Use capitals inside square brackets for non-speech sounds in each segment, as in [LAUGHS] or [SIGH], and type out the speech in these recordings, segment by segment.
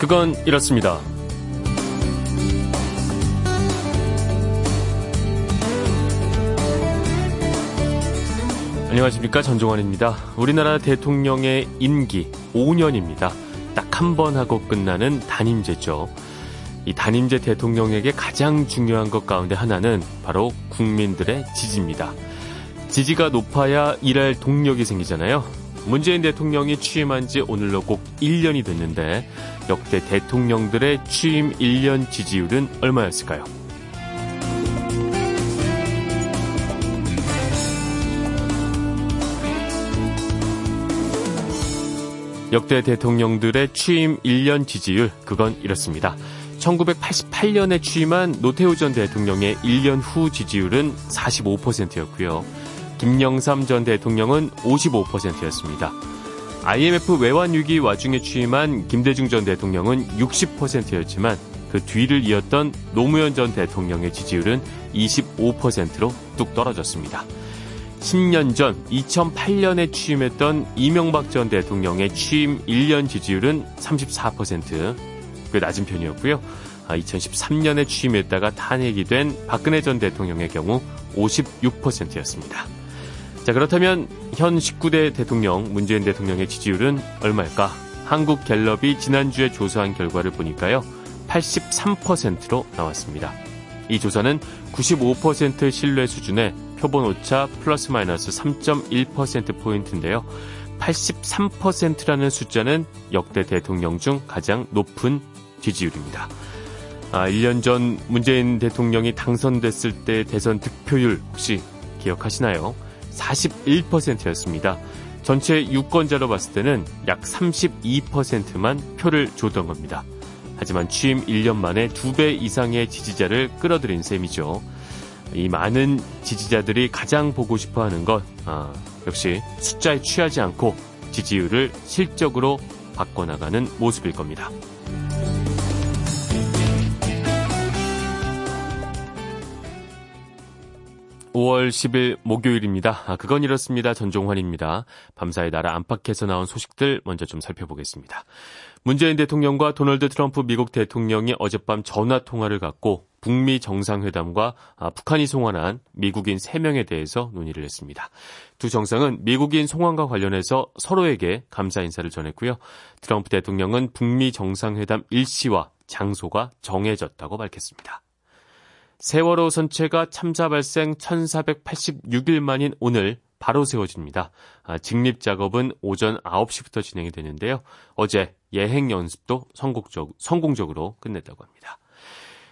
그건 이렇습니다. 안녕하십니까 전종환입니다. 우리나라 대통령의 임기 5년입니다. 딱 한 번 하고 끝나는 단임제죠. 이 단임제 대통령에게 가장 중요한 것 가운데 하나는 바로 국민들의 지지입니다. 지지가 높아야 일할 동력이 생기잖아요. 문재인 대통령이 취임한 지 오늘로 꼭 1년이 됐는데 역대 대통령들의 취임 1년 지지율은 얼마였을까요? 역대 대통령들의 취임 1년 지지율, 그건 이렇습니다. 1988년에 취임한 노태우 전 대통령의 1년 후 지지율은 45%였고요. 김영삼 전 대통령은 55%였습니다. IMF 외환 위기 와중에 취임한 김대중 전 대통령은 60%였지만 그 뒤를 이었던 노무현 전 대통령의 지지율은 25%로 뚝 떨어졌습니다. 10년 전 2008년에 취임했던 이명박 전 대통령의 취임 1년 지지율은 34%, 꽤 낮은 편이었고요. 2013년에 취임했다가 탄핵이 된 박근혜 전 대통령의 경우 56%였습니다. 자, 그렇다면 현 19대 대통령 문재인 대통령의 지지율은 얼마일까? 한국 갤럽이 지난주에 조사한 결과를 보니까요. 83%로 나왔습니다. 이 조사는 95% 신뢰 수준의 표본 오차 플러스 마이너스 3.1%포인트인데요. 83%라는 숫자는 역대 대통령 중 가장 높은 지지율입니다. 아, 1년 전 문재인 대통령이 당선됐을 때 대선 득표율 혹시 기억하시나요? 41%였습니다. 전체 유권자로 봤을 때는 약 32%만 표를 줬던 겁니다. 하지만 취임 1년 만에 2배 이상의 지지자를 끌어들인 셈이죠. 이 많은 지지자들이 가장 보고 싶어 하는 것, 아, 역시 숫자에 취하지 않고 지지율을 실적으로 바꿔나가는 모습일 겁니다. 5월 10일 목요일입니다. 아, 그건 이렇습니다. 전종환입니다. 밤사이 나라 안팎에서 나온 소식들 먼저 좀 살펴보겠습니다. 문재인 대통령과 도널드 트럼프 미국 대통령이 어젯밤 전화 통화를 갖고 북미 정상회담과 아, 북한이 송환한 미국인 3명에 대해서 논의를 했습니다. 두 정상은 미국인 송환과 관련해서 서로에게 감사 인사를 전했고요. 트럼프 대통령은 북미 정상회담 일시와 장소가 정해졌다고 밝혔습니다. 세월호 선체가 참사 발생 1486일 만인 오늘 바로 세워집니다. 아, 직립 작업은 오전 9시부터 진행이 되는데요. 어제 예행 연습도 성공적, 성공적으로 끝냈다고 합니다.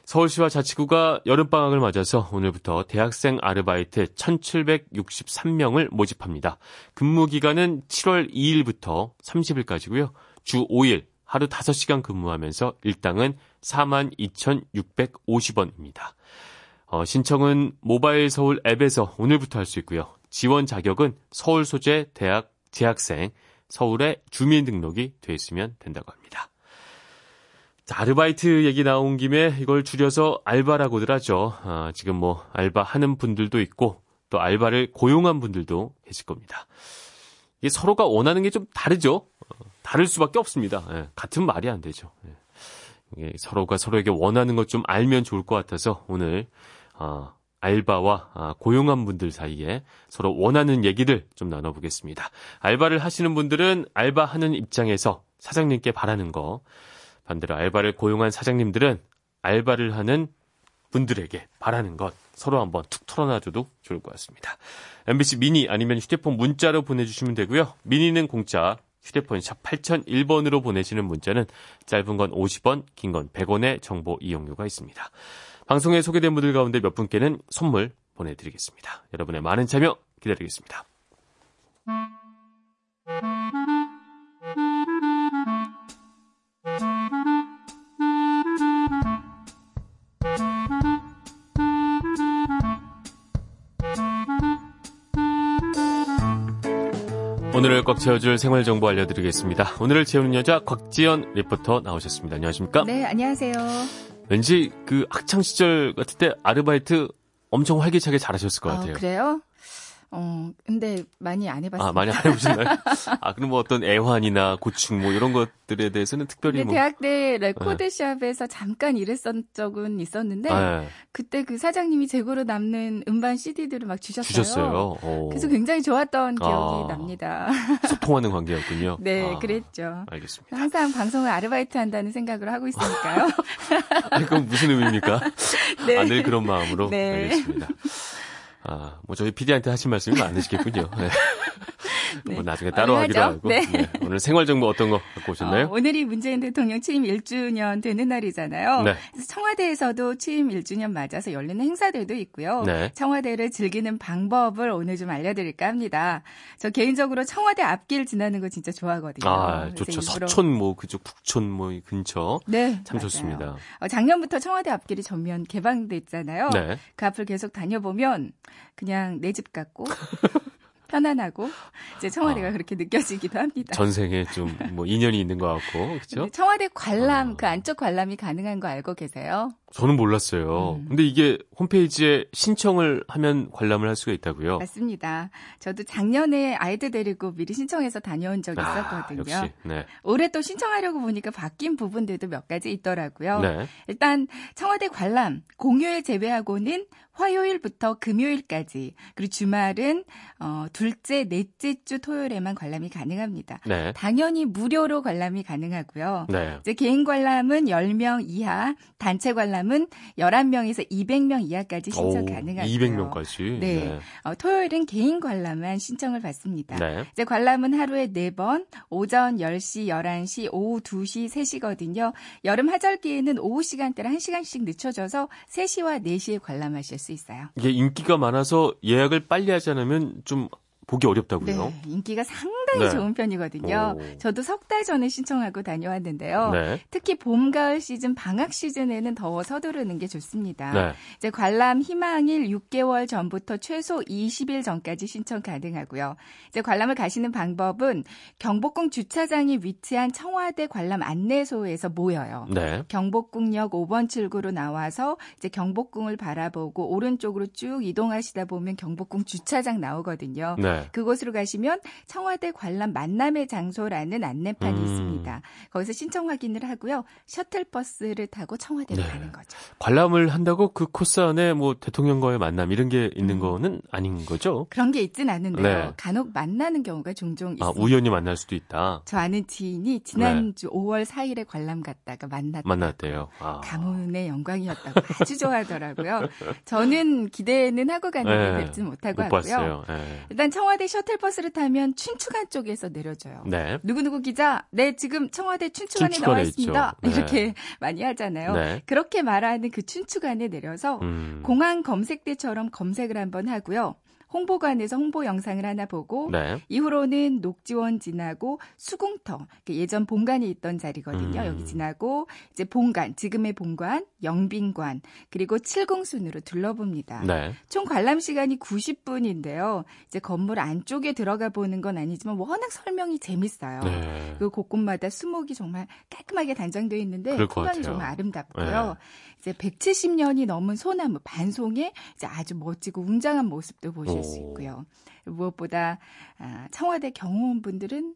서울시와 자치구가 여름방학을 맞아서 오늘부터 대학생 아르바이트 1763명을 모집합니다. 근무 기간은 7월 2일부터 30일까지고요. 주 5일 하루 5시간 근무하면서 일당은 42,650원입니다. 어, 신청은 모바일 서울 앱에서 오늘부터 할 수 있고요. 지원 자격은 서울 소재 대학 재학생, 서울에 주민등록이 돼 있으면 된다고 합니다. 자, 아르바이트 얘기 나온 김에 이걸 줄여서 알바라고들 하죠. 아, 지금 뭐 알바 하는 분들도 있고 또 알바를 고용한 분들도 계실 겁니다. 이게 서로가 원하는 게 좀 다르죠. 어, 다를 수밖에 없습니다. 예, 같은 말이 안 되죠. 예. 서로가 서로에게 원하는 것 좀 알면 좋을 것 같아서 오늘 어, 알바와 아, 고용한 분들 사이에 서로 원하는 얘기를 좀 나눠보겠습니다. 알바를 하시는 분들은 알바하는 입장에서 사장님께 바라는 거, 반대로 알바를 고용한 사장님들은 알바를 하는 분들에게 바라는 것 서로 한번 툭 털어놔줘도 좋을 것 같습니다. MBC 미니 아니면 휴대폰 문자로 보내주시면 되고요. 미니는 공짜, 휴대폰 샵 8001번으로 보내시는 문자는 짧은 건 50원, 긴 건 100원의 정보 이용료가 있습니다. 방송에 소개된 분들 가운데 몇 분께는 선물 보내드리겠습니다. 여러분의 많은 참여 기다리겠습니다. 오늘을 꽉 채워줄 생활 정보 알려드리겠습니다. 오늘을 채우는 여자 곽지연 리포터 나오셨습니다. 안녕하십니까? 네, 안녕하세요. 왠지 그 학창 시절 같을 때 아르바이트 엄청 활기차게 잘하셨을 것 같아요. 어, 그래요? 어, 근데 많이 안 해봤어요. 아, 많이 안 해보셨나요? [LAUGHS] 아, 그럼 뭐 어떤 애환이나 고충 뭐 이런 것들에 대해서는 특별히 뭐. 대학 때 레코드샵에서 네. 잠깐 일했던 적은 있었는데, 네. 그때 그 사장님이 재고로 남는 음반 CD들을 막 주셨어요. 주셨어요. 오. 그래서 굉장히 좋았던 기억이 아, 납니다. [LAUGHS] 소통하는 관계였군요. 네, 아, 그랬죠. 알겠습니다. 항상 방송을 아르바이트 한다는 생각을 하고 있으니까요. [LAUGHS] 아니, 그건 무슨 의미입니까? 네. 아, 늘 그런 마음으로. 네. 알겠습니다. 아, 뭐 저희 PD한테 하신 말씀이 많으시겠군요. 네. [LAUGHS] 네. 뭐 나중에 따로 하기로 하고. 네. 네. 오늘 생활 정보 어떤 거 갖고 오셨나요? 어, 오늘이 문재인 대통령 취임 1주년 되는 날이잖아요. 네. 청와대에서도 취임 1주년 맞아서 열리는 행사들도 있고요. 네. 청와대를 즐기는 방법을 오늘 좀 알려드릴까 합니다. 저 개인적으로 청와대 앞길 지나는 거 진짜 좋아하거든요. 아, 좋죠. 서촌 뭐 그쪽 북촌 뭐 근처. 네. 참 맞아요. 좋습니다. 어, 작년부터 청와대 앞길이 전면 개방됐잖아요. 네. 그 앞을 계속 다녀보면 그냥 내 집 같고 [LAUGHS] 편안하고 이제 청와대가 아, 그렇게 느껴지기도 합니다. 전생에 좀 뭐 인연이 있는 것 같고 그렇죠? 청와대 관람 아. 그 안쪽 관람이 가능한 거 알고 계세요? 저는 몰랐어요. 음. 근데 이게 홈페이지에 신청을 하면 관람을 할 수가 있다고요? 맞습니다. 저도 작년에 아이들 데리고 미리 신청해서 다녀온 적이 아, 있었거든요. 역시, 네. 올해 또 신청하려고 보니까 바뀐 부분들도 몇 가지 있더라고요. 네. 일단 청와대 관람 공휴일 제외하고는 화요일부터 금요일까지 그리고 주말은 어, 둘째, 넷째 주 토요일에만 관람이 가능합니다. 네. 당연히 무료로 관람이 가능하고요. 네. 이제 개인 관람은 10명 이하, 단체 관람 은 11명에서 200명 이하까지 신청 가능하고요. 200명까지. 네. 네. 어, 토요일은 개인 관람만 신청을 받습니다. 네. 이제 관람은 하루에 4번, 오전 10시, 11시, 오후 2시, 3시거든요. 여름 하절기에는 오후 시간대를 1시간씩 늦춰져서 3시와 4시에 관람하실 수 있어요. 이게 인기가 많아서 예약을 빨리 하지 않으면 좀 보기 어렵다고요? 네, 인기가 상당히 네. 좋은 편이거든요. 오. 저도 석 달 전에 신청하고 다녀왔는데요. 네. 특히 봄, 가을 시즌, 방학 시즌에는 더워 서두르는 게 좋습니다. 네. 이제 관람 희망일 6개월 전부터 최소 20일 전까지 신청 가능하고요. 이제 관람을 가시는 방법은 경복궁 주차장이 위치한 청와대 관람 안내소에서 모여요. 네. 경복궁역 5번 출구로 나와서 이제 경복궁을 바라보고 오른쪽으로 쭉 이동하시다 보면 경복궁 주차장 나오거든요. 네. 네. 그곳으로 가시면 청와대 관람 만남의 장소라는 안내판이 음. 있습니다. 거기서 신청 확인을 하고요. 셔틀버스를 타고 청와대로 네. 가는 거죠. 관람을 한다고 그 코스 안에 뭐 대통령과의 만남 이런 게 있는 음. 거는 아닌 거죠? 그런 게 있진 않은데요. 네. 간혹 만나는 경우가 종종 아, 있습니다. 아, 우연히 만날 수도 있다. 저 아는 지인이 지난주 네. 5월 4일에 관람 갔다가 만났다. 만났대요. 아. 가문의 영광이었다고 아주 좋아하더라고요. 저는 기대는 하고 갔는데 네. 뵙지 못하고 못 하고요. 네. 일단 청와대 청와대 셔틀버스를 타면 춘추관 쪽에서 내려줘요. 네. 누구누구 기자, 네, 지금 청와대 춘추관에, 춘추관에 나와 있습니다. 네. 이렇게 [LAUGHS] 많이 하잖아요. 네. 그렇게 말하는 그 춘추관에 내려서 음. 공항 검색대처럼 검색을 한번 하고요. 홍보관에서 홍보 영상을 하나 보고 네. 이후로는 녹지원 지나고 수궁터 예전 본관이 있던 자리거든요. 음. 여기 지나고 이제 본관 지금의 본관 영빈관 그리고 칠공순으로 둘러봅니다. 네. 총 관람 시간이 90분인데요. 이제 건물 안쪽에 들어가 보는 건 아니지만 워낙 설명이 재밌어요. 네. 그 곳곳마다 수목이 정말 깔끔하게 단장되어 있는데 풍광이 정말 아름답고요. 네. 이제 170년이 넘은 소나무 반송에 이제 아주 멋지고 웅장한 모습도 보실 오. 수 있고요. 무엇보다 아, 청와대 경호원분들은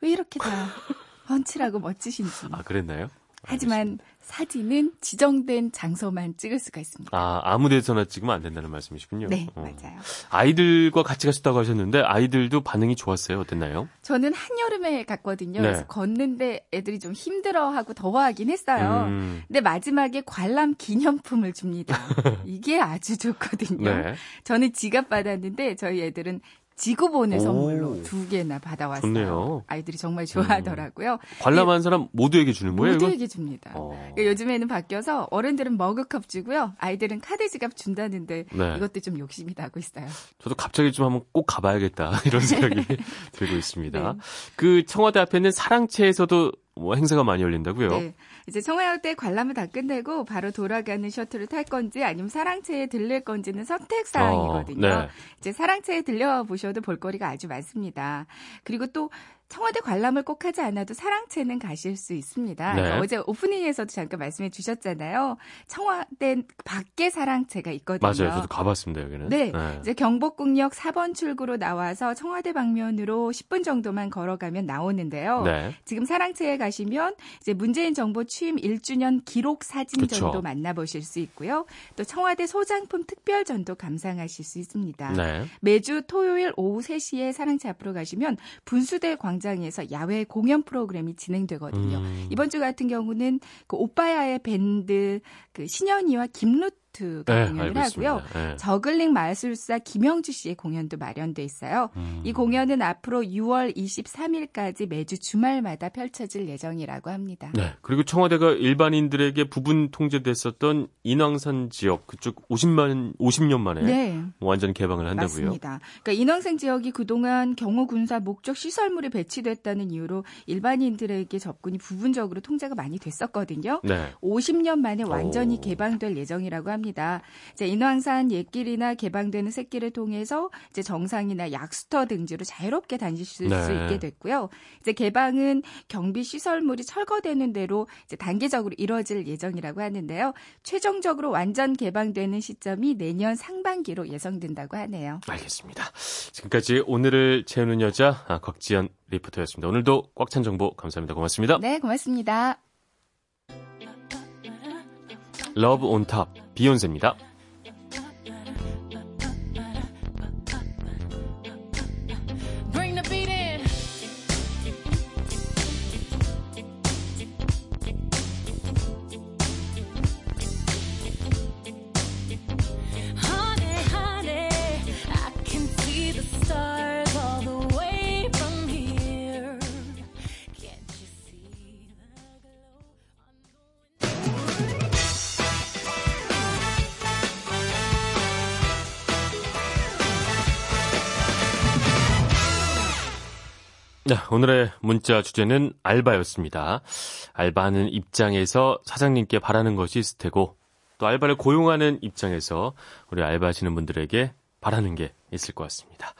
왜 이렇게 다 [LAUGHS] 훤칠하고 멋지신지. 아, 그랬나요? 하지만 사진은 지정된 장소만 찍을 수가 있습니다. 아, 아무 데서나 찍으면 안 된다는 말씀이시군요. 네, 어. 맞아요. 아이들과 같이 가셨다고 하셨는데 아이들도 반응이 좋았어요. 어땠나요? 저는 한여름에 갔거든요. 네. 그래서 걷는데 애들이 좀 힘들어하고 더워하긴 했어요. 음. 근데 마지막에 관람 기념품을 줍니다. [LAUGHS] 이게 아주 좋거든요. 네. 저는 지갑 받았는데 저희 애들은 지구본의 선물로 두 개나 받아왔어요. 좋네요. 아이들이 정말 좋아하더라고요. 음. 관람한 사람 모두에게 주는 거예요? 모두에게 줍니다. 어. 그러니까 요즘에는 바뀌어서 어른들은 머그컵 주고요. 아이들은 카드 지갑 준다는데 네. 이것도 좀 욕심이 나고 있어요. 저도 갑자기 좀 한번 꼭 가봐야겠다 [LAUGHS] 이런 생각이 [LAUGHS] 들고 있습니다. 네. 그 청와대 앞에 있는 사랑채에서도 뭐 행사가 많이 열린다고요? 네. 이제 청와대 관람을 다 끝내고 바로 돌아가는 셔틀을 탈 건지 아니면 사랑채에 들릴 건지는 선택 사항이거든요. 어, 네. 이제 사랑채에 들려 보셔도 볼거리가 아주 많습니다. 그리고 또 청와대 관람을 꼭 하지 않아도 사랑채는 가실 수 있습니다. 네. 어제 오프닝에서도 잠깐 말씀해 주셨잖아요. 청와대 밖에 사랑채가 있거든요. 맞아요. 저도 가봤습니다, 여기는. 네. 네. 이제 경복궁역 4번 출구로 나와서 청와대 방면으로 10분 정도만 걸어가면 나오는데요. 네. 지금 사랑채에 가시면 이제 문재인 정부 취임 1주년 기록 사진전도 그쵸. 만나보실 수 있고요. 또 청와대 소장품 특별 전도 감상하실 수 있습니다. 네. 매주 토요일 오후 3시에 사랑채 앞으로 가시면 분수대 광 광장에서 야외 공연 프로그램이 진행되거든요. 음. 이번 주 같은 경우는 그 오빠야의 밴드 그 신현이와 김루트 콘서트가 네, 공연을 하고요. 네. 저글링 마술사 김영주 씨의 공연도 마련돼 있어요. 음. 이 공연은 앞으로 6월 23일까지 매주 주말마다 펼쳐질 예정이라고 합니다. 네. 그리고 청와대가 일반인들에게 부분 통제됐었던 인왕산 지역 그쪽 50만 50년 만에 네. 완전 개방을 한다고요. 맞습니다. 그러니까 인왕산 지역이 그동안 경호 군사 목적 시설물이 배치됐다는 이유로 일반인들에게 접근이 부분적으로 통제가 많이 됐었거든요. 네. 50년 만에 완전히 오. 개방될 예정이라고 합니다. 합니다. 이제 인왕산 옛길이나 개방되는 샛길을 통해서 이제 정상이나 약수터 등지로 자유롭게 다니실 네. 수 있게 됐고요. 이제 개방은 경비 시설물이 철거되는 대로 이제 단계적으로 이뤄질 예정이라고 하는데요. 최종적으로 완전 개방되는 시점이 내년 상반기로 예상된다고 하네요. 알겠습니다. 지금까지 오늘을 채우는 여자 아, 곽지연 리포터였습니다. 오늘도 꽉 찬 정보 감사합니다. 고맙습니다. 네, 고맙습니다. Love On Top 비욘세입니다. 네, 오늘의 문자 주제는 알바였습니다. 알바하는 입장에서 사장님께 바라는 것이 있을 테고, 또 알바를 고용하는 입장에서 우리 알바하시는 분들에게 바라는 게 있을 것 같습니다.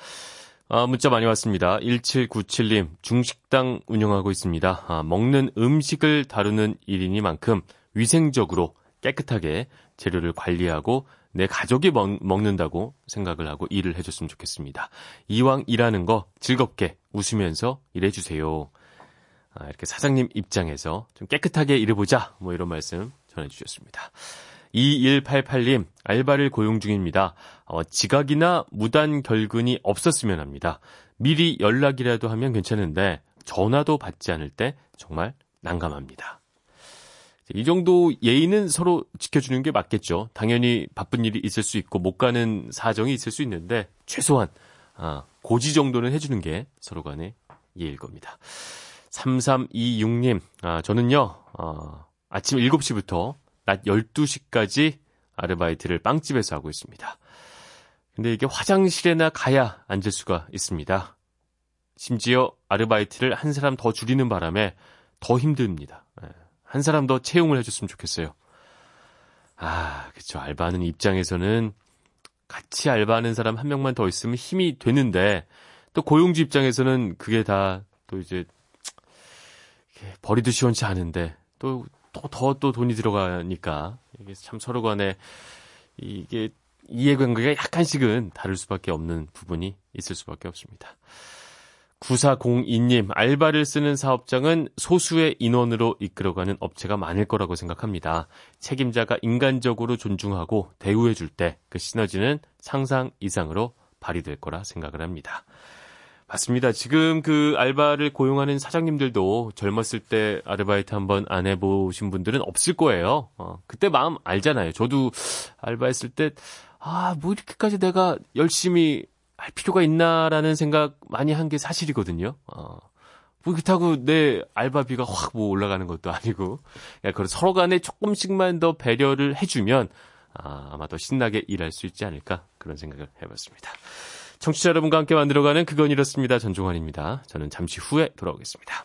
아, 문자 많이 왔습니다. 1797님, 중식당 운영하고 있습니다. 아, 먹는 음식을 다루는 일이니만큼 위생적으로 깨끗하게 재료를 관리하고 내 가족이 먹, 는다고 생각을 하고 일을 해줬으면 좋겠습니다. 이왕 일하는 거 즐겁게 웃으면서 일해주세요. 아, 이렇게 사장님 입장에서 좀 깨끗하게 일해보자. 뭐 이런 말씀 전해주셨습니다. 2188님, 알바를 고용 중입니다. 어, 지각이나 무단 결근이 없었으면 합니다. 미리 연락이라도 하면 괜찮은데 전화도 받지 않을 때 정말 난감합니다. 이 정도 예의는 서로 지켜주는 게 맞겠죠. 당연히 바쁜 일이 있을 수 있고 못 가는 사정이 있을 수 있는데 최소한 아, 고지 정도는 해주는 게 서로 간의 예일 겁니다. 3326님, 아, 저는요, 어, 아침 7시부터 낮 12시까지 아르바이트를 빵집에서 하고 있습니다. 근데 이게 화장실에나 가야 앉을 수가 있습니다. 심지어 아르바이트를 한 사람 더 줄이는 바람에 더 힘듭니다. 네. 한 사람 더 채용을 해줬으면 좋겠어요. 아, 그쵸. 알바하는 입장에서는 같이 알바하는 사람 한 명만 더 있으면 힘이 되는데 또 고용주 입장에서는 그게 다 또 이제 버리도 시원치 않은데 또또 더또 또 돈이 들어가니까 이게 참 서로 간에 이게 이해관계가 약간씩은 다를 수밖에 없는 부분이 있을 수밖에 없습니다. 9402님, 알바를 쓰는 사업장은 소수의 인원으로 이끌어가는 업체가 많을 거라고 생각합니다. 책임자가 인간적으로 존중하고 대우해줄 때 그 시너지는 상상 이상으로 발휘될 거라 생각을 합니다. 맞습니다. 지금 그 알바를 고용하는 사장님들도 젊었을 때 아르바이트 한번 안 해보신 분들은 없을 거예요. 어, 그때 마음 알잖아요. 저도 알바했을 때, 아, 뭐 이렇게까지 내가 열심히 할 필요가 있나라는 생각 많이 한 게 사실이거든요. 어. 뭐 그렇다고 내 알바비가 확 뭐 올라가는 것도 아니고, 그걸 서로 간에 조금씩만 더 배려를 해주면, 아, 아마 더 신나게 일할 수 있지 않을까, 그런 생각을 해봤습니다. 청취자 여러분과 함께 만들어가는 그건 이렇습니다. 전종환입니다. 저는 잠시 후에 돌아오겠습니다.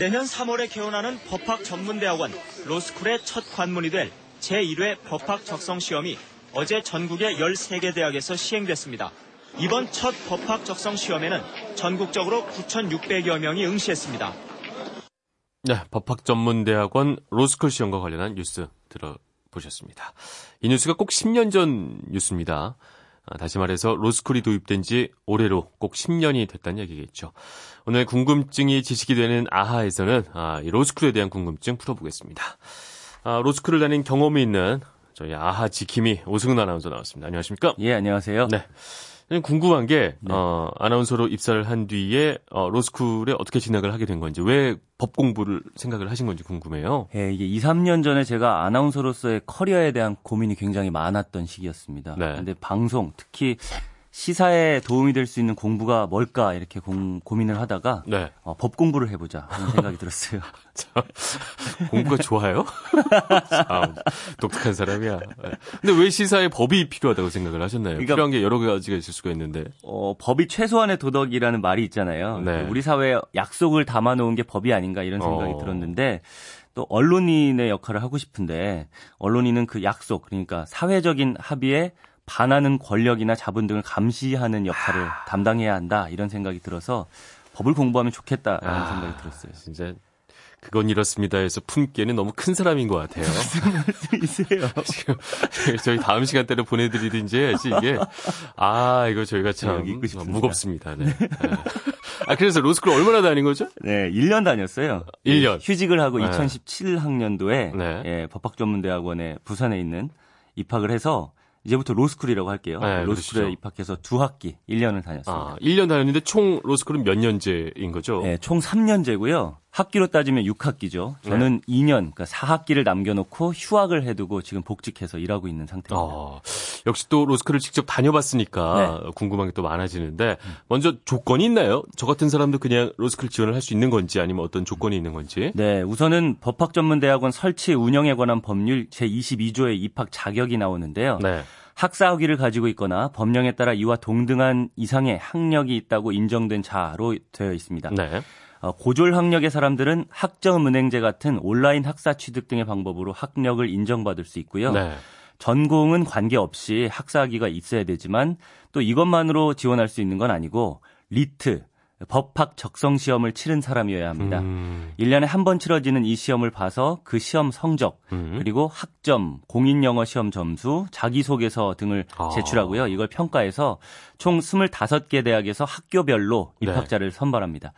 내년 3월에 개원하는 법학 전문대학원 로스쿨의 첫 관문이 될 제1회 법학 적성 시험이 어제 전국의 13개 대학에서 시행됐습니다. 이번 첫 법학 적성 시험에는 전국적으로 9,600여 명이 응시했습니다. 네, 법학 전문 대학원 로스쿨 시험과 관련한 뉴스 들어보셨습니다. 이 뉴스가 꼭 10년 전 뉴스입니다. 아, 다시 말해서 로스쿨이 도입된 지 올해로 꼭 10년이 됐다는 얘기겠죠. 오늘 궁금증이 지식이 되는 아하에서는 아, 이 로스쿨에 대한 궁금증 풀어보겠습니다. 아, 로스쿨을 다닌 경험이 있는 저희 아하 지킴이 오승훈 아나운서 나왔습니다. 안녕하십니까? 예, 안녕하세요. 네. 궁금한 게 네. 어, 아나운서로 입사를 한 뒤에 어, 로스쿨에 어떻게 진학을 하게 된 건지 왜 법 공부를 생각을 하신 건지 궁금해요. 예, 이게 2, 3년 전에 제가 아나운서로서의 커리어에 대한 고민이 굉장히 많았던 시기였습니다. 네. 근데 방송 특히 시사에 도움이 될 수 있는 공부가 뭘까 이렇게 공, 고민을 하다가 네. 어, 법 공부를 해보자 하는 생각이 들었어요. [LAUGHS] 공부가 좋아요? 참, 독특한 사람이야. 네. 근데 왜 시사에 법이 필요하다고 생각을 하셨나요? 그러니까, 필요한 게 여러 가지가 있을 수가 있는데. 어, 법이 최소한의 도덕이라는 말이 있잖아요. 네. 우리 사회에 약속을 담아놓은 게 법이 아닌가 이런 생각이 어. 들었는데 또 언론인의 역할을 하고 싶은데 언론인은 그 약속 그러니까 사회적인 합의에 반하는 권력이나 자본 등을 감시하는 역할을 아... 담당해야 한다 이런 생각이 들어서 법을 공부하면 좋겠다라는 아... 생각이 들었어요. 진짜 그건 이렇습니다 해서 품기에는 너무 큰 사람인 것 같아요. [LAUGHS] 무슨 말씀이세요? [LAUGHS] 지금 저희 다음 시간대로 보내드리든지 이게 아 이거 저희가 참 무겁습니다. 네. 네. 아 그래서 로스쿨 얼마나 다닌 거죠? 네, 1년 다녔어요. 1년. 휴직을 하고 네. 2017 학년도에 네. 예, 법학전문대학원에 부산에 있는 입학을 해서 이제부터 로스쿨이라고 할게요. 네, 로스쿨에 그렇죠. 입학해서 두 학기 1년을 다녔습니다. 아, 1년 다녔는데 총 로스쿨은 몇 년제인 거죠? 네, 총 3년제고요. 학기로 따지면 6학기죠. 저는 네. 2년, 그러니까 4학기를 남겨놓고 휴학을 해두고 지금 복직해서 일하고 있는 상태입니다. 어, 역시 또 로스쿨을 직접 다녀봤으니까 네. 궁금한 게 또 많아지는데 먼저 조건이 있나요? 저 같은 사람도 그냥 로스쿨 지원을 할 수 있는 건지 아니면 어떤 조건이 있는 건지? 네, 우선은 법학전문대학원 설치 운영에 관한 법률 제22조의 입학 자격이 나오는데요. 네. 학사 학위를 가지고 있거나 법령에 따라 이와 동등한 이상의 학력이 있다고 인정된 자로 되어 있습니다. 네. 어, 고졸 학력의 사람들은 학점은행제 같은 온라인 학사 취득 등의 방법으로 학력을 인정받을 수 있고요. 네. 전공은 관계없이 학사학위가 있어야 되지만 또 이것만으로 지원할 수 있는 건 아니고 LEET, 법학 적성 시험을 치른 사람이어야 합니다. 음. 1년에 한 번 치러지는 이 시험을 봐서 그 시험 성적, 음. 그리고 학점, 공인 영어 시험 점수, 자기소개서 등을 아. 제출하고요. 이걸 평가해서 총 25개 대학에서 학교별로 네. 입학자를 네. 선발합니다.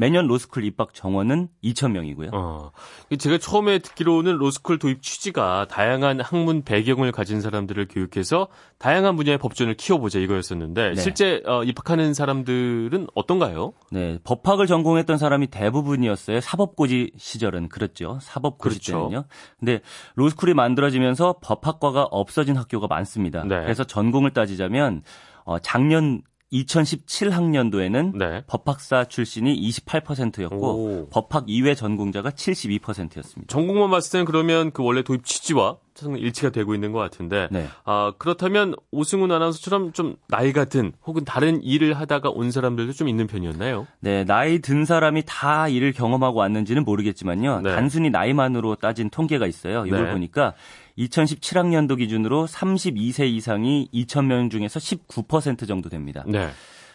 매년 로스쿨 입학 정원은 2,000명이고요. 어, 제가 처음에 듣기로는 로스쿨 도입 취지가 다양한 학문 배경을 가진 사람들을 교육해서 다양한 분야의 법조인을 키워보자 이거였었는데 네. 실제 어, 입학하는 사람들은 어떤가요? 네, 법학을 전공했던 사람이 대부분이었어요. 사법고시 시절은 그랬죠. 사법고시 그렇죠. 때는요. 근데 로스쿨이 만들어지면서 법학과가 없어진 학교가 많습니다. 네. 그래서 전공을 따지자면 어, 작년 2017학년도에는 네. 법학사 출신이 28%였고 오. 법학 이외 전공자가 72%였습니다. 전공만 봤을 때는 그러면 그 원래 도입 취지와 일치가 되고 있는 것 같은데 네. 아, 그렇다면 오승훈 아나운서처럼 좀 나이 같은 혹은 다른 일을 하다가 온 사람들도 좀 있는 편이었나요? 네, 나이 든 사람이 다 일을 경험하고 왔는지는 모르겠지만요. 네. 단순히 나이만으로 따진 통계가 있어요. 이걸 네. 보니까 2017학년도 기준으로 32세 이상이 2,000명 중에서 19% 정도 됩니다. 네.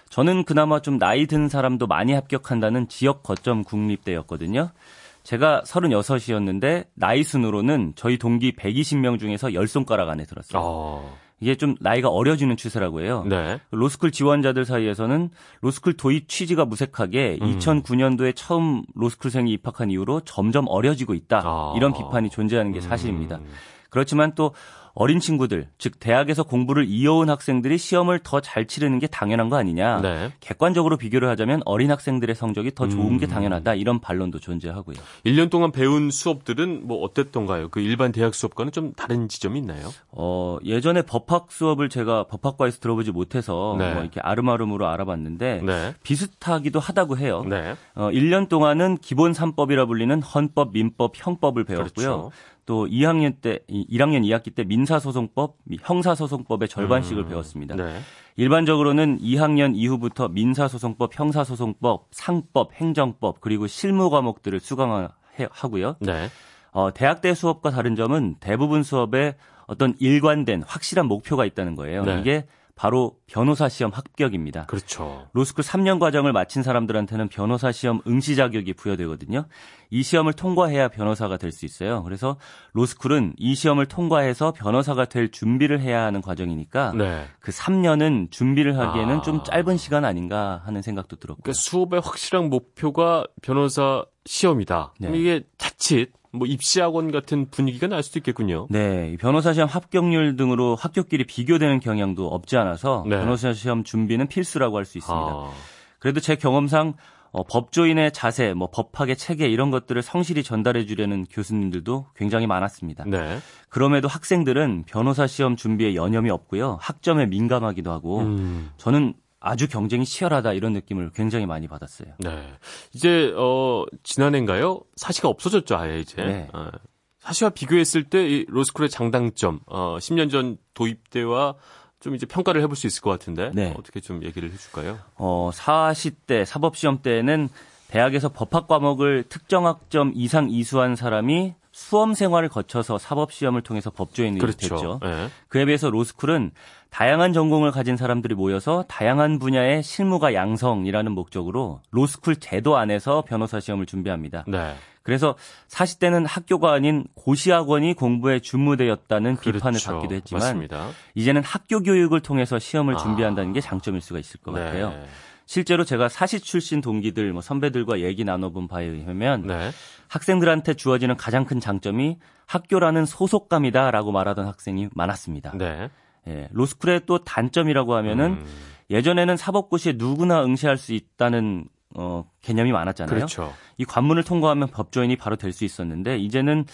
저는 그나마 좀 나이 든 사람도 많이 합격한다는 지역 거점 국립대였거든요. 제가 36이었는데 나이 순으로는 저희 동기 120명 중에서 10손가락 안에 들었어요. 어. 이게 좀 나이가 어려지는 추세라고 해요. 네. 로스쿨 지원자들 사이에서는 로스쿨 도입 취지가 무색하게 음. 2009년도에 처음 로스쿨생이 입학한 이후로 점점 어려지고 있다. 아. 이런 비판이 존재하는 게 사실입니다. 음. 그렇지만 또 어린 친구들, 즉 대학에서 공부를 이어온 학생들이 시험을 더 잘 치르는 게 당연한 거 아니냐. 네. 객관적으로 비교를 하자면 어린 학생들의 성적이 더 좋은 음. 게 당연하다. 이런 반론도 존재하고요. 1년 동안 배운 수업들은 뭐 어땠던가요? 그 일반 대학 수업과는 좀 다른 지점이 있나요? 어, 예전에 법학 수업을 제가 법학과에서 들어보지 못해서 네. 뭐 이렇게 아름아름으로 알아봤는데 네. 비슷하기도 하다고 해요. 네. 어, 1년 동안은 기본 3법이라 불리는 헌법, 민법, 형법을 배웠고요. 그렇죠. 또 2학년 때 1학년 2학기 때 민사소송법, 형사소송법의 절반씩을 음, 배웠습니다. 네. 일반적으로는 2학년 이후부터 민사소송법, 형사소송법, 상법, 행정법 그리고 실무 과목들을 수강하고요. 네. 어, 대학때 수업과 다른 점은 대부분 수업에 어떤 일관된 확실한 목표가 있다는 거예요. 네. 이게 바로 변호사 시험 합격입니다. 그렇죠. 로스쿨 3년 과정을 마친 사람들한테는 변호사 시험 응시 자격이 부여되거든요. 이 시험을 통과해야 변호사가 될 수 있어요. 그래서 로스쿨은 이 시험을 통과해서 변호사가 될 준비를 해야 하는 과정이니까 네. 그 3년은 준비를 하기에는 아. 좀 짧은 시간 아닌가 하는 생각도 들었고. 그러니까 수업의 확실한 목표가 변호사 시험이다. 네. 이게 자칫 뭐 입시학원 같은 분위기가 날 수도 있겠군요. 네, 변호사 시험 합격률 등으로 학교끼리 비교되는 경향도 없지 않아서 네. 변호사 시험 준비는 필수라고 할 수 있습니다. 아. 그래도 제 경험상 어, 법조인의 자세, 뭐 법학의 체계 이런 것들을 성실히 전달해 주려는 교수님들도 굉장히 많았습니다. 네. 그럼에도 학생들은 변호사 시험 준비에 여념이 없고요. 학점에 민감하기도 하고 음. 저는 아주 경쟁이 치열하다 이런 느낌을 굉장히 많이 받았어요. 네. 이제 어 지난해인가요? 사시가 없어졌죠, 아예 이제. 네. 어, 사시와 비교했을 때 이 로스쿨의 장단점, 어 10년 전 도입 때와 좀 이제 평가를 해볼 수 있을 것 같은데 네. 어떻게 좀 얘기를 해줄까요? 어 사시 때 사법 시험 때는 대학에서 법학 과목을 특정 학점 이상 이수한 사람이 수험 생활을 거쳐서 사법 시험을 통해서 법조인이 그렇죠. 됐죠. 네. 그에 비해서 로스쿨은 다양한 전공을 가진 사람들이 모여서 다양한 분야의 실무가 양성이라는 목적으로 로스쿨 제도 안에서 변호사 시험을 준비합니다. 네. 그래서 40대는 학교가 아닌 고시학원이 공부에 주무되었다는 그렇죠. 비판을 받기도 했지만 맞습니다. 이제는 학교 교육을 통해서 시험을 아. 준비한다는 게 장점일 수가 있을 것 네. 같아요. 실제로 제가 사시 출신 동기들, 뭐 선배들과 얘기 나눠본 바에 의하면 네. 학생들한테 주어지는 가장 큰 장점이 학교라는 소속감이다라고 말하던 학생이 많았습니다. 네. 예, 로스쿨의 또 단점이라고 하면은 음. 예전에는 사법고시에 누구나 응시할 수 있다는 어, 개념이 많았잖아요. 그렇죠. 이 관문을 통과하면 법조인이 바로 될 수 있었는데 이제는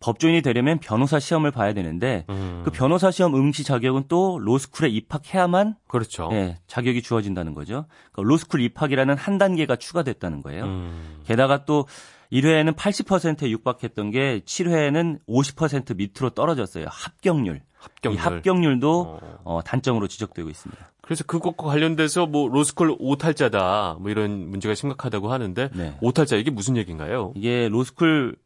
법조인이 되려면 변호사 시험을 봐야 되는데 음. 그 변호사 시험 응시 자격은 또 로스쿨에 입학해야만 그렇죠. 예, 자격이 주어진다는 거죠. 그러니까 로스쿨 입학이라는 한 단계가 추가됐다는 거예요. 음. 게다가 또 1회에는 80%에 육박했던 게 7회에는 50% 밑으로 떨어졌어요. 합격률. 합격률. 이 합격률도 어. 어, 단점으로 지적되고 있습니다. 그래서 그것과 관련돼서 뭐 로스쿨 오탈자다 뭐 이런 문제가 심각하다고 하는데 네. 오탈자 이게 무슨 얘기인가요? 이게 로스쿨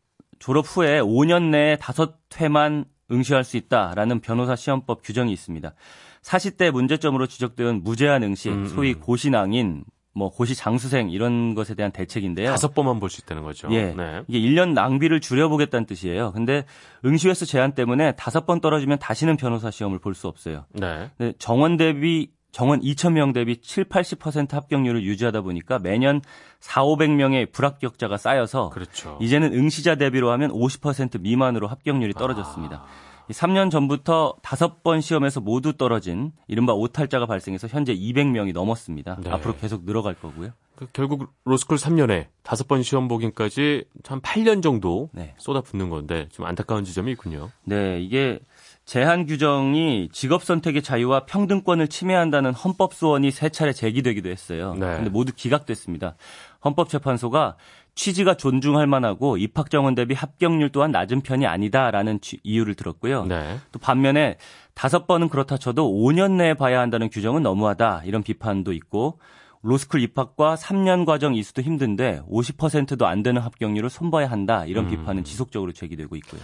졸업 후에 5년 내에 5회만 응시할 수 있다라는 변호사 시험법 규정이 있습니다. 사시 때 문제점으로 지적된 무제한 응시, 음, 소위 음. 고시낭인, 뭐 고시 장수생 이런 것에 대한 대책인데요. 다섯 번만 볼 수 있다는 거죠. 예. 네. 이게 1년 낭비를 줄여보겠다는 뜻이에요. 근데 응시 횟수 제한 때문에 다섯 번 떨어지면 다시는 변호사 시험을 볼 수 없어요. 네. 정원 대비 정원 2,000명 대비 7, 80% 합격률을 유지하다 보니까 매년 4, 500명의 불합격자가 쌓여서 그렇죠. 이제는 응시자 대비로 하면 50% 미만으로 합격률이 떨어졌습니다. 아. 3년 전부터 5번 시험에서 모두 떨어진 이른바 오탈자가 발생해서 현재 200명이 넘었습니다. 네. 앞으로 계속 늘어갈 거고요. 그 결국 로스쿨 3년에 5번 시험 보기까지 한 8년 정도 네. 쏟아붓는 건데 좀 안타까운 지점이 있군요. 네, 이게 제한 규정이 직업 선택의 자유와 평등권을 침해한다는 헌법 소원이 세 차례 제기되기도 했어요. 네. 근데 모두 기각됐습니다. 헌법재판소가 취지가 존중할 만하고 입학 정원 대비 합격률 또한 낮은 편이 아니다라는 이유를 들었고요. 네. 또 반면에 다섯 번은 그렇다 쳐도 5년 내에 봐야 한다는 규정은 너무하다 이런 비판도 있고 로스쿨 입학과 3년 과정 이수도 힘든데 50%도 안 되는 합격률을 손봐야 한다 이런 음. 비판은 지속적으로 제기되고 있고요.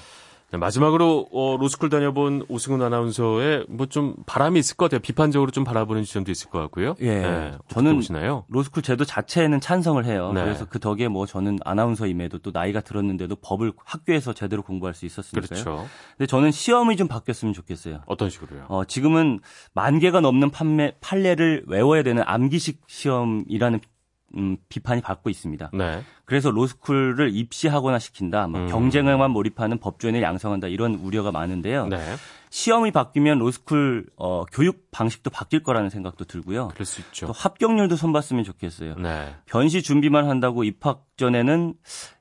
네, 마지막으로 어, 로스쿨 다녀본 오승훈 아나운서의 뭐 좀 바람이 있을 것 같아요. 비판적으로 좀 바라보는 지점도 있을 것 같고요. 예, 네, 저는 보시나요? 로스쿨 제도 자체에는 찬성을 해요. 네. 그래서 그 덕에 뭐 저는 아나운서임에도 또 나이가 들었는데도 법을 학교에서 제대로 공부할 수 있었으니까요. 그렇죠. 근데 저는 시험이 좀 바뀌었으면 좋겠어요. 어떤 식으로요? 어, 지금은 만 개가 넘는 판매 판례를 외워야 되는 암기식 시험이라는 음, 비판이 받고 있습니다. 네. 그래서 로스쿨을 입시하거나 시킨다, 뭐 음. 경쟁에만 몰입하는 법조인을 양성한다 이런 우려가 많은데요. 네. 시험이 바뀌면 로스쿨 어, 교육 방식도 바뀔 거라는 생각도 들고요. 그럴 수 있죠. 또 합격률도 손봤으면 좋겠어요. 네. 변시 준비만 한다고 입학 전에는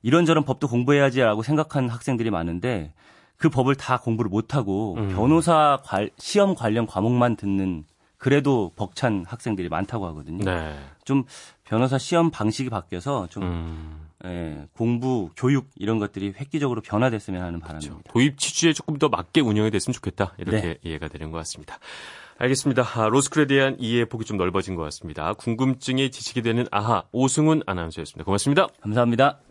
이런저런 법도 공부해야지라고 생각하는 학생들이 많은데 그 법을 다 공부를 못하고 음. 변호사 관, 시험 관련 과목만 듣는 그래도 벅찬 학생들이 많다고 하거든요. 네. 좀 변호사 시험 방식이 바뀌어서 좀 음. 예, 공부, 교육 이런 것들이 획기적으로 변화됐으면 하는 바람입니다. 그렇죠. 도입 취지에 조금 더 맞게 운영이 됐으면 좋겠다 이렇게 네. 이해가 되는 것 같습니다. 알겠습니다. 아, 로스쿨에 대한 이해 폭이 좀 넓어진 것 같습니다. 궁금증이 지식이 되는 아하 오승훈 아나운서였습니다. 고맙습니다. 감사합니다.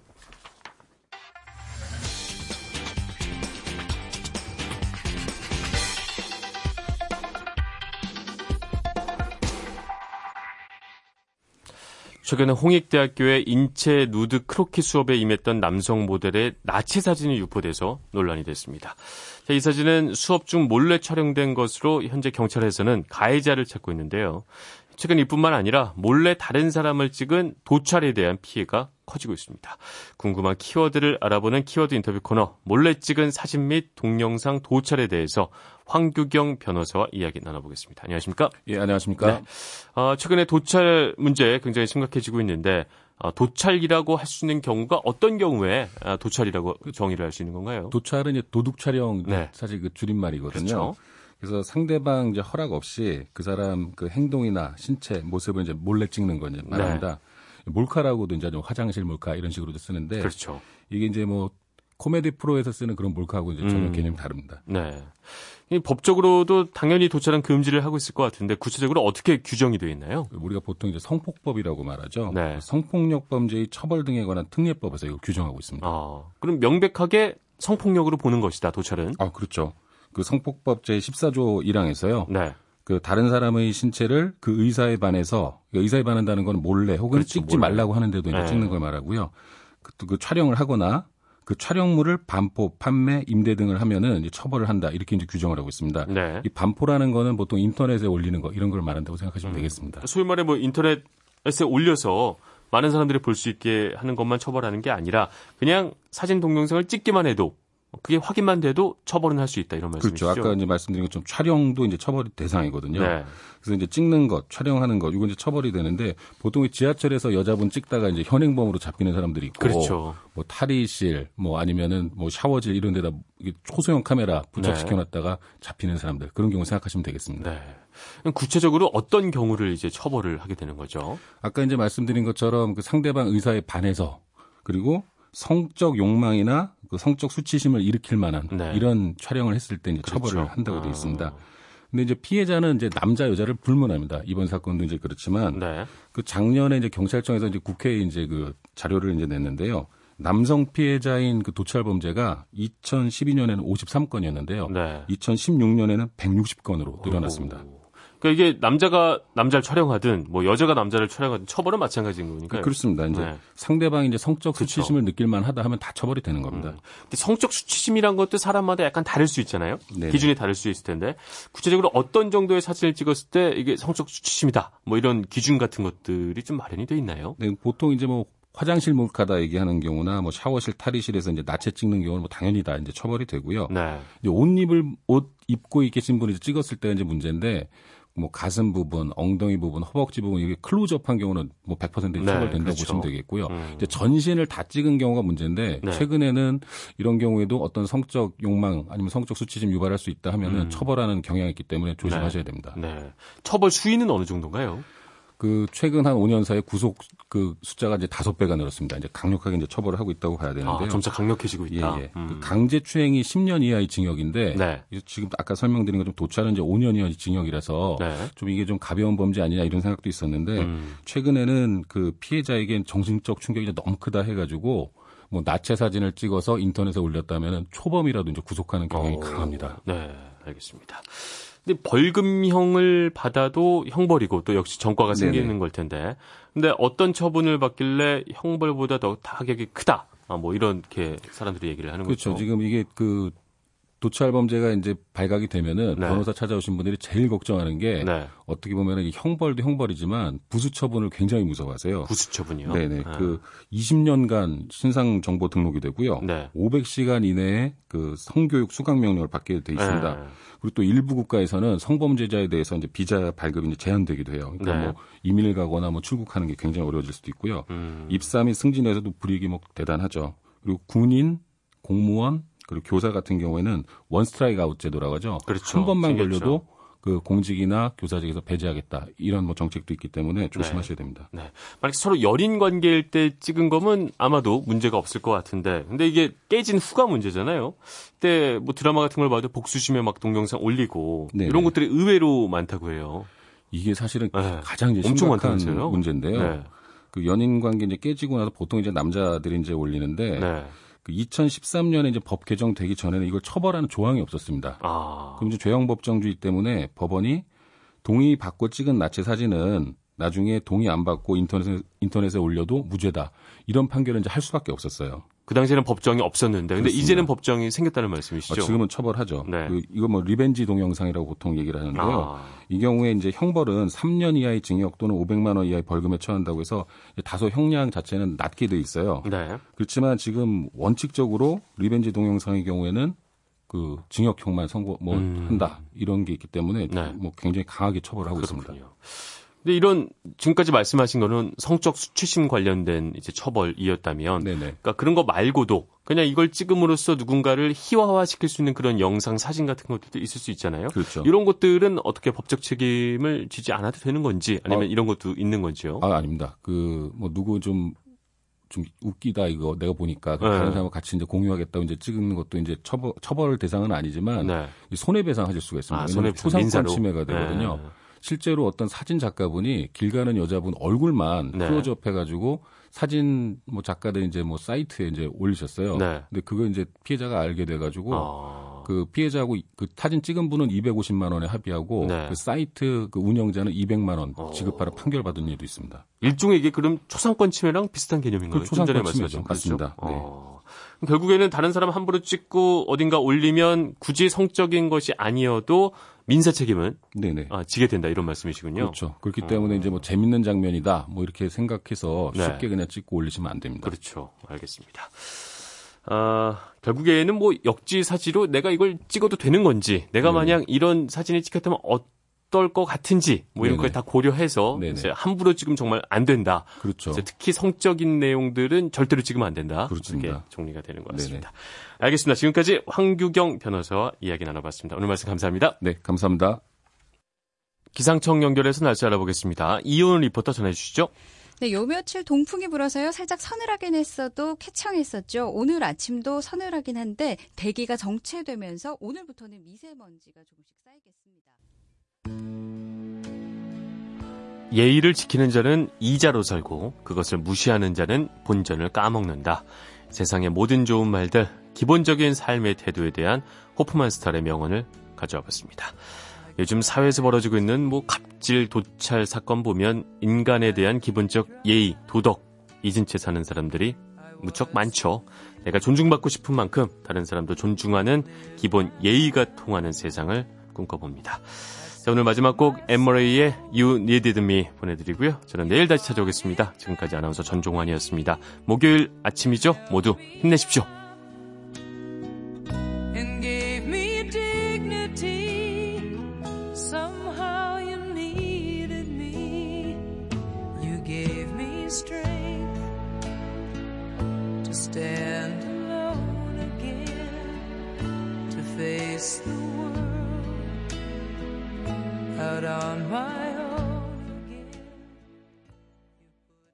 최근에 홍익대학교의 인체 누드 크로키 수업에 임했던 남성 모델의 나체 사진이 유포돼서 논란이 됐습니다. 이 사진은 수업 중 몰래 촬영된 것으로 현재 경찰에서는 가해자를 찾고 있는데요. 최근 이뿐만 아니라 몰래 다른 사람을 찍은 도촬에 대한 피해가 커지고 있습니다. 궁금한 키워드를 알아보는 키워드 인터뷰 코너 몰래 찍은 사진 및 동영상 도촬에 대해서 황규경 변호사와 이야기 나눠보겠습니다. 안녕하십니까? 예, 안녕하십니까? 네. 어, 최근에 도찰 문제 굉장히 심각해지고 있는데 어, 도찰이라고 할 수 있는 경우가 어떤 경우에 아, 도찰이라고 정의를 할 수 있는 건가요? 도찰은 이제 도둑 촬영 네. 사실 그 줄임말이거든요. 그렇죠. 그래서 상대방 이제 허락 없이 그 사람 그 행동이나 신체 모습을 이제 몰래 찍는 거 이제 말합니다. 네. 몰카라고도 이제 좀 화장실 몰카 이런 식으로도 쓰는데 그렇죠. 이게 이제 뭐 코미디 프로에서 쓰는 그런 몰카하고 이제 전혀 음. 개념이 다릅니다. 네. 이 법적으로도 당연히 도찰은 금지를 하고 있을 것 같은데 구체적으로 어떻게 규정이 되어 있나요? 우리가 보통 이제 성폭법이라고 말하죠. 네. 성폭력 범죄의 처벌 등에 관한 특례법에서 이거 규정하고 있습니다. 아, 그럼 명백하게 성폭력으로 보는 것이다 도찰은? 아 그렇죠. 그 성폭법 제 14조 1항에서요. 네. 그 다른 사람의 신체를 그 의사에 반해서 그러니까 의사에 반한다는 건 몰래 혹은 그렇죠, 찍지 몰래. 말라고 하는데도 이제 네. 찍는 걸 말하고요. 그, 그 촬영을 하거나 그 촬영물을 반포, 판매, 임대 등을 하면은 이제 처벌을 한다 이렇게 이제 규정을 하고 있습니다. 네. 이 반포라는 거는 보통 인터넷에 올리는 거 이런 걸 말한다고 생각하시면 음. 되겠습니다. 소위 말해 뭐 인터넷에 올려서 많은 사람들이 볼 수 있게 하는 것만 처벌하는 게 아니라 그냥 사진 동영상을 찍기만 해도 그게 확인만 돼도 처벌은 할 수 있다 이런 말씀이시죠? 그렇죠. 아까 이제 말씀드린 것처럼 촬영도 이제 처벌이 대상이거든요. 네. 그래서 이제 찍는 것, 촬영하는 것, 이거 이제 처벌이 되는데 보통 지하철에서 여자분 찍다가 이제 현행범으로 잡히는 사람들이 있고, 그렇죠. 뭐 탈의실, 뭐 아니면은 뭐 샤워질 이런 데다 초소형 카메라 부착시켜 놨다가 네. 잡히는 사람들 그런 경우 생각하시면 되겠습니다. 네. 구체적으로 어떤 경우를 이제 처벌을 하게 되는 거죠? 아까 이제 말씀드린 것처럼 그 상대방 의사에 반해서 그리고 성적 욕망이나 그 성적 수치심을 일으킬 만한 네. 이런 촬영을 했을 때 이제 그렇죠. 처벌을 한다고 되어 있습니다. 아. 근데 이제 피해자는 이제 남자 여자를 불문합니다. 이번 사건도 이제 그렇지만 네. 그 작년에 이제 경찰청에서 이제 국회에 이제 그 자료를 이제 냈는데요. 남성 피해자인 그 도찰 범죄가 2012년에는 53건이었는데요. 네. 2016년에는 160건으로 늘어났습니다. 오. 그러니까 이게 남자가 남자를 촬영하든 뭐 여자가 남자를 촬영하든 처벌은 마찬가지인 거니까. 그렇습니다. 이제 네. 상대방이 이제 성적 그렇죠. 수치심을 느낄 만 하다 하면 다 처벌이 되는 겁니다. 음. 근데 성적 수치심이란 것도 사람마다 약간 다를 수 있잖아요. 네네. 기준이 다를 수 있을 텐데 구체적으로 어떤 정도의 사진을 찍었을 때 이게 성적 수치심이다. 뭐 이런 기준 같은 것들이 좀 마련이 돼 있나요? 네, 보통 이제 뭐 화장실 몰카다 얘기하는 경우나 뭐 샤워실 탈의실에서 이제 나체 찍는 경우는 뭐 당연히 다 이제 처벌이 되고요. 네. 이제 옷 입을 옷 입고 계신 분이 찍었을 때 이제 문제인데 뭐 가슴 부분, 엉덩이 부분, 허벅지 부분 이게 클로즈업한 경우는 뭐 100% 네, 처벌된다고 그렇죠. 보시면 되겠고요. 음. 이제 전신을 다 찍은 경우가 문제인데 네. 최근에는 이런 경우에도 어떤 성적 욕망 아니면 성적 수치심 유발할 수 있다 하면은 음. 처벌하는 경향이 있기 때문에 조심하셔야 네. 됩니다. 네. 처벌 수위는 어느 정도인가요? 그 최근 한 5년 사이에 구속 그 숫자가 이제 다섯 배가 늘었습니다. 이제 강력하게 이제 처벌을 하고 있다고 봐야 되는데요. 아, 점차 강력해지고 있다. 예, 예. 음. 그 강제 추행이 10년 이하의 징역인데 네. 지금 아까 설명드린 것좀 도찰은 이제 5년 이하의 징역이라서 네. 좀 이게 좀 가벼운 범죄 아니냐 이런 생각도 있었는데 음. 최근에는 그 피해자에겐 정신적 충격이 너무 크다 해가지고 뭐 나체 사진을 찍어서 인터넷에 올렸다면 초범이라도 이제 구속하는 경향이 오, 강합니다. 네, 알겠습니다. 근데 벌금형을 받아도 형벌이고 또 역시 전과가 생기는 네네. 걸 텐데. 근데 어떤 처분을 받길래 형벌보다 더 타격이 크다. 아, 뭐 이렇게 사람들이 얘기를 하는 그렇죠. 거죠. 지금 이게 그 도찰 범죄가 이제 발각이 되면은 네. 변호사 찾아오신 분들이 제일 걱정하는 게 네. 어떻게 보면은 형벌도 형벌이지만 부수 처분을 굉장히 무서워하세요. 부수 처분이요? 네네. 네. 그 20년간 신상 정보 등록이 되고요. 네. 500시간 이내에 그 성교육 수강 명령을 받게 돼 있습니다. 네. 그리고 또 일부 국가에서는 성범죄자에 대해서 이제 비자 발급이 이제 제한되기도 해요. 그러니까 네. 뭐 이민을 가거나 뭐 출국하는 게 굉장히 어려워질 수도 있고요. 음. 입사 및 승진에서도 불이익이 뭐 대단하죠. 그리고 군인, 공무원, 그리고 교사 같은 경우에는 원 스트라이크 아웃 제도라고 하죠. 그렇죠. 한 번만 생겼죠. 걸려도 그 공직이나 교사직에서 배제하겠다 이런 뭐 정책도 있기 때문에 조심하셔야 됩니다. 네. 네. 만약 서로 연인 관계일 때 찍은 거면 아마도 문제가 없을 것 같은데, 근데 이게 깨진 후가 문제잖아요. 그때 뭐 드라마 같은 걸 봐도 복수심에 막 동영상 올리고 네네. 이런 것들이 의외로 많다고 해요. 이게 사실은 네. 가장 이제 엄청 심각한 문제인데요. 네. 그 연인 관계 이제 깨지고 나서 보통 이제 남자들이 이제 올리는데. 네. 그 2013년에 이제 법 개정되기 전에는 이걸 처벌하는 조항이 없었습니다. 아. 그럼 이제 죄형 법정주의 때문에 법원이 동의 받고 찍은 나체 사진은 나중에 동의 안 받고 인터넷에, 인터넷에 올려도 무죄다. 이런 판결을 이제 할 수밖에 없었어요. 그 당시에는 법정이 없었는데, 근데 그렇습니다. 이제는 법정이 생겼다는 말씀이시죠? 어, 지금은 처벌하죠. 네. 그, 이거 뭐 revenge 동영상이라고 보통 얘기를 하는데요. 아. 이 경우에 이제 형벌은 3년 이하의 징역 또는 500만 원 이하의 벌금에 처한다고 해서 다소 형량 자체는 낮게 돼 있어요. 네. 그렇지만 지금 원칙적으로 revenge 동영상의 경우에는 그 징역형만 선고 뭐 음. 한다 이런 게 있기 때문에 네. 뭐 굉장히 강하게 처벌하고 그렇군요. 있습니다. 근데 이런 지금까지 말씀하신 거는 성적 수치심 관련된 이제 처벌이었다면, 네네. 그러니까 그런 거 말고도 그냥 이걸 찍음으로써 누군가를 희화화시킬 수 있는 그런 영상, 사진 같은 것들도 있을 수 있잖아요. 그렇죠. 이런 것들은 어떻게 법적 책임을 지지 않아도 되는 건지 아니면 아, 이런 것도 있는 건지요? 아 아닙니다. 그 뭐 누구 좀좀 웃기다 이거 내가 보니까 네. 다른 사람과 같이 이제 공유하겠다고 이제 찍는 것도 이제 처벌 처벌 대상은 아니지만 네. 손해배상 하실 수가 있습니다. 아, 손해 초상권 침해가 되거든요. 네. 실제로 어떤 사진 작가분이 길 가는 여자분 얼굴만 네. 클로즈업 해가지고 사진 뭐 작가들 이제 뭐 사이트에 이제 올리셨어요. 네. 근데 그거 이제 피해자가 알게 돼가지고 아... 그 피해자하고 그 사진 찍은 분은 250만 원에 합의하고 네. 그 사이트 그 운영자는 200만 원 어. 지급하라 판결받은 일도 있습니다. 일종의 이게 그럼 초상권 침해랑 비슷한 개념인가요? 그 초상권 침해죠. 맞습니다. 네. 어... 결국에는 다른 사람 함부로 찍고 어딘가 올리면 굳이 성적인 것이 아니어도 민사 책임은 네네. 아, 지게 된다 이런 말씀이시군요. 그렇죠. 그렇기 때문에 어. 이제 뭐 재밌는 장면이다 뭐 이렇게 생각해서 네. 쉽게 그냥 찍고 올리시면 안 됩니다. 그렇죠. 알겠습니다. 아, 결국에는 뭐 역지사지로 내가 이걸 찍어도 되는 건지, 내가 네. 만약 이런 사진을 찍혔다면 어, 어떨 것 같은지 뭐 이런 걸 다 고려해서 이제 함부로 지금 정말 안 된다. 그렇죠. 특히 성적인 내용들은 절대로 찍으면 안 된다. 그렇습니다. 이렇게 정리가 되는 것 같습니다. 네네. 알겠습니다. 지금까지 황규경 변호사와 이야기 나눠봤습니다. 오늘 말씀 감사합니다. 네, 감사합니다. 기상청 연결해서 날씨 알아보겠습니다. 이온 리포터 전해주시죠. 네, 요 며칠 동풍이 불어서요. 살짝 서늘하긴 했어도 쾌청했었죠. 오늘 아침도 서늘하긴 한데 대기가 정체되면서 오늘부터는 미세먼지가 조금씩 쌓이겠습니다. 예의를 지키는 자는 이자로 살고 그것을 무시하는 자는 본전을 까먹는다. 세상의 모든 좋은 말들, 기본적인 삶의 태도에 대한 호프만 스타의 명언을 가져와 봤습니다. 요즘 사회에서 벌어지고 있는 뭐 갑질, 도찰 사건 보면 인간에 대한 기본적 예의, 도덕 잊은 채 사는 사람들이 무척 많죠. 내가 존중받고 싶은 만큼 다른 사람도 존중하는 기본 예의가 통하는 세상을 꿈꿔봅니다. 자, 오늘 마지막 곡 엠머레이의 You Needed Me 보내드리고요. 저는 내일 다시 찾아오겠습니다. 지금까지 아나운서 전종환이었습니다. 목요일 아침이죠? 모두 힘내십시오. My.